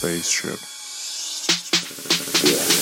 spaceship. Yeah.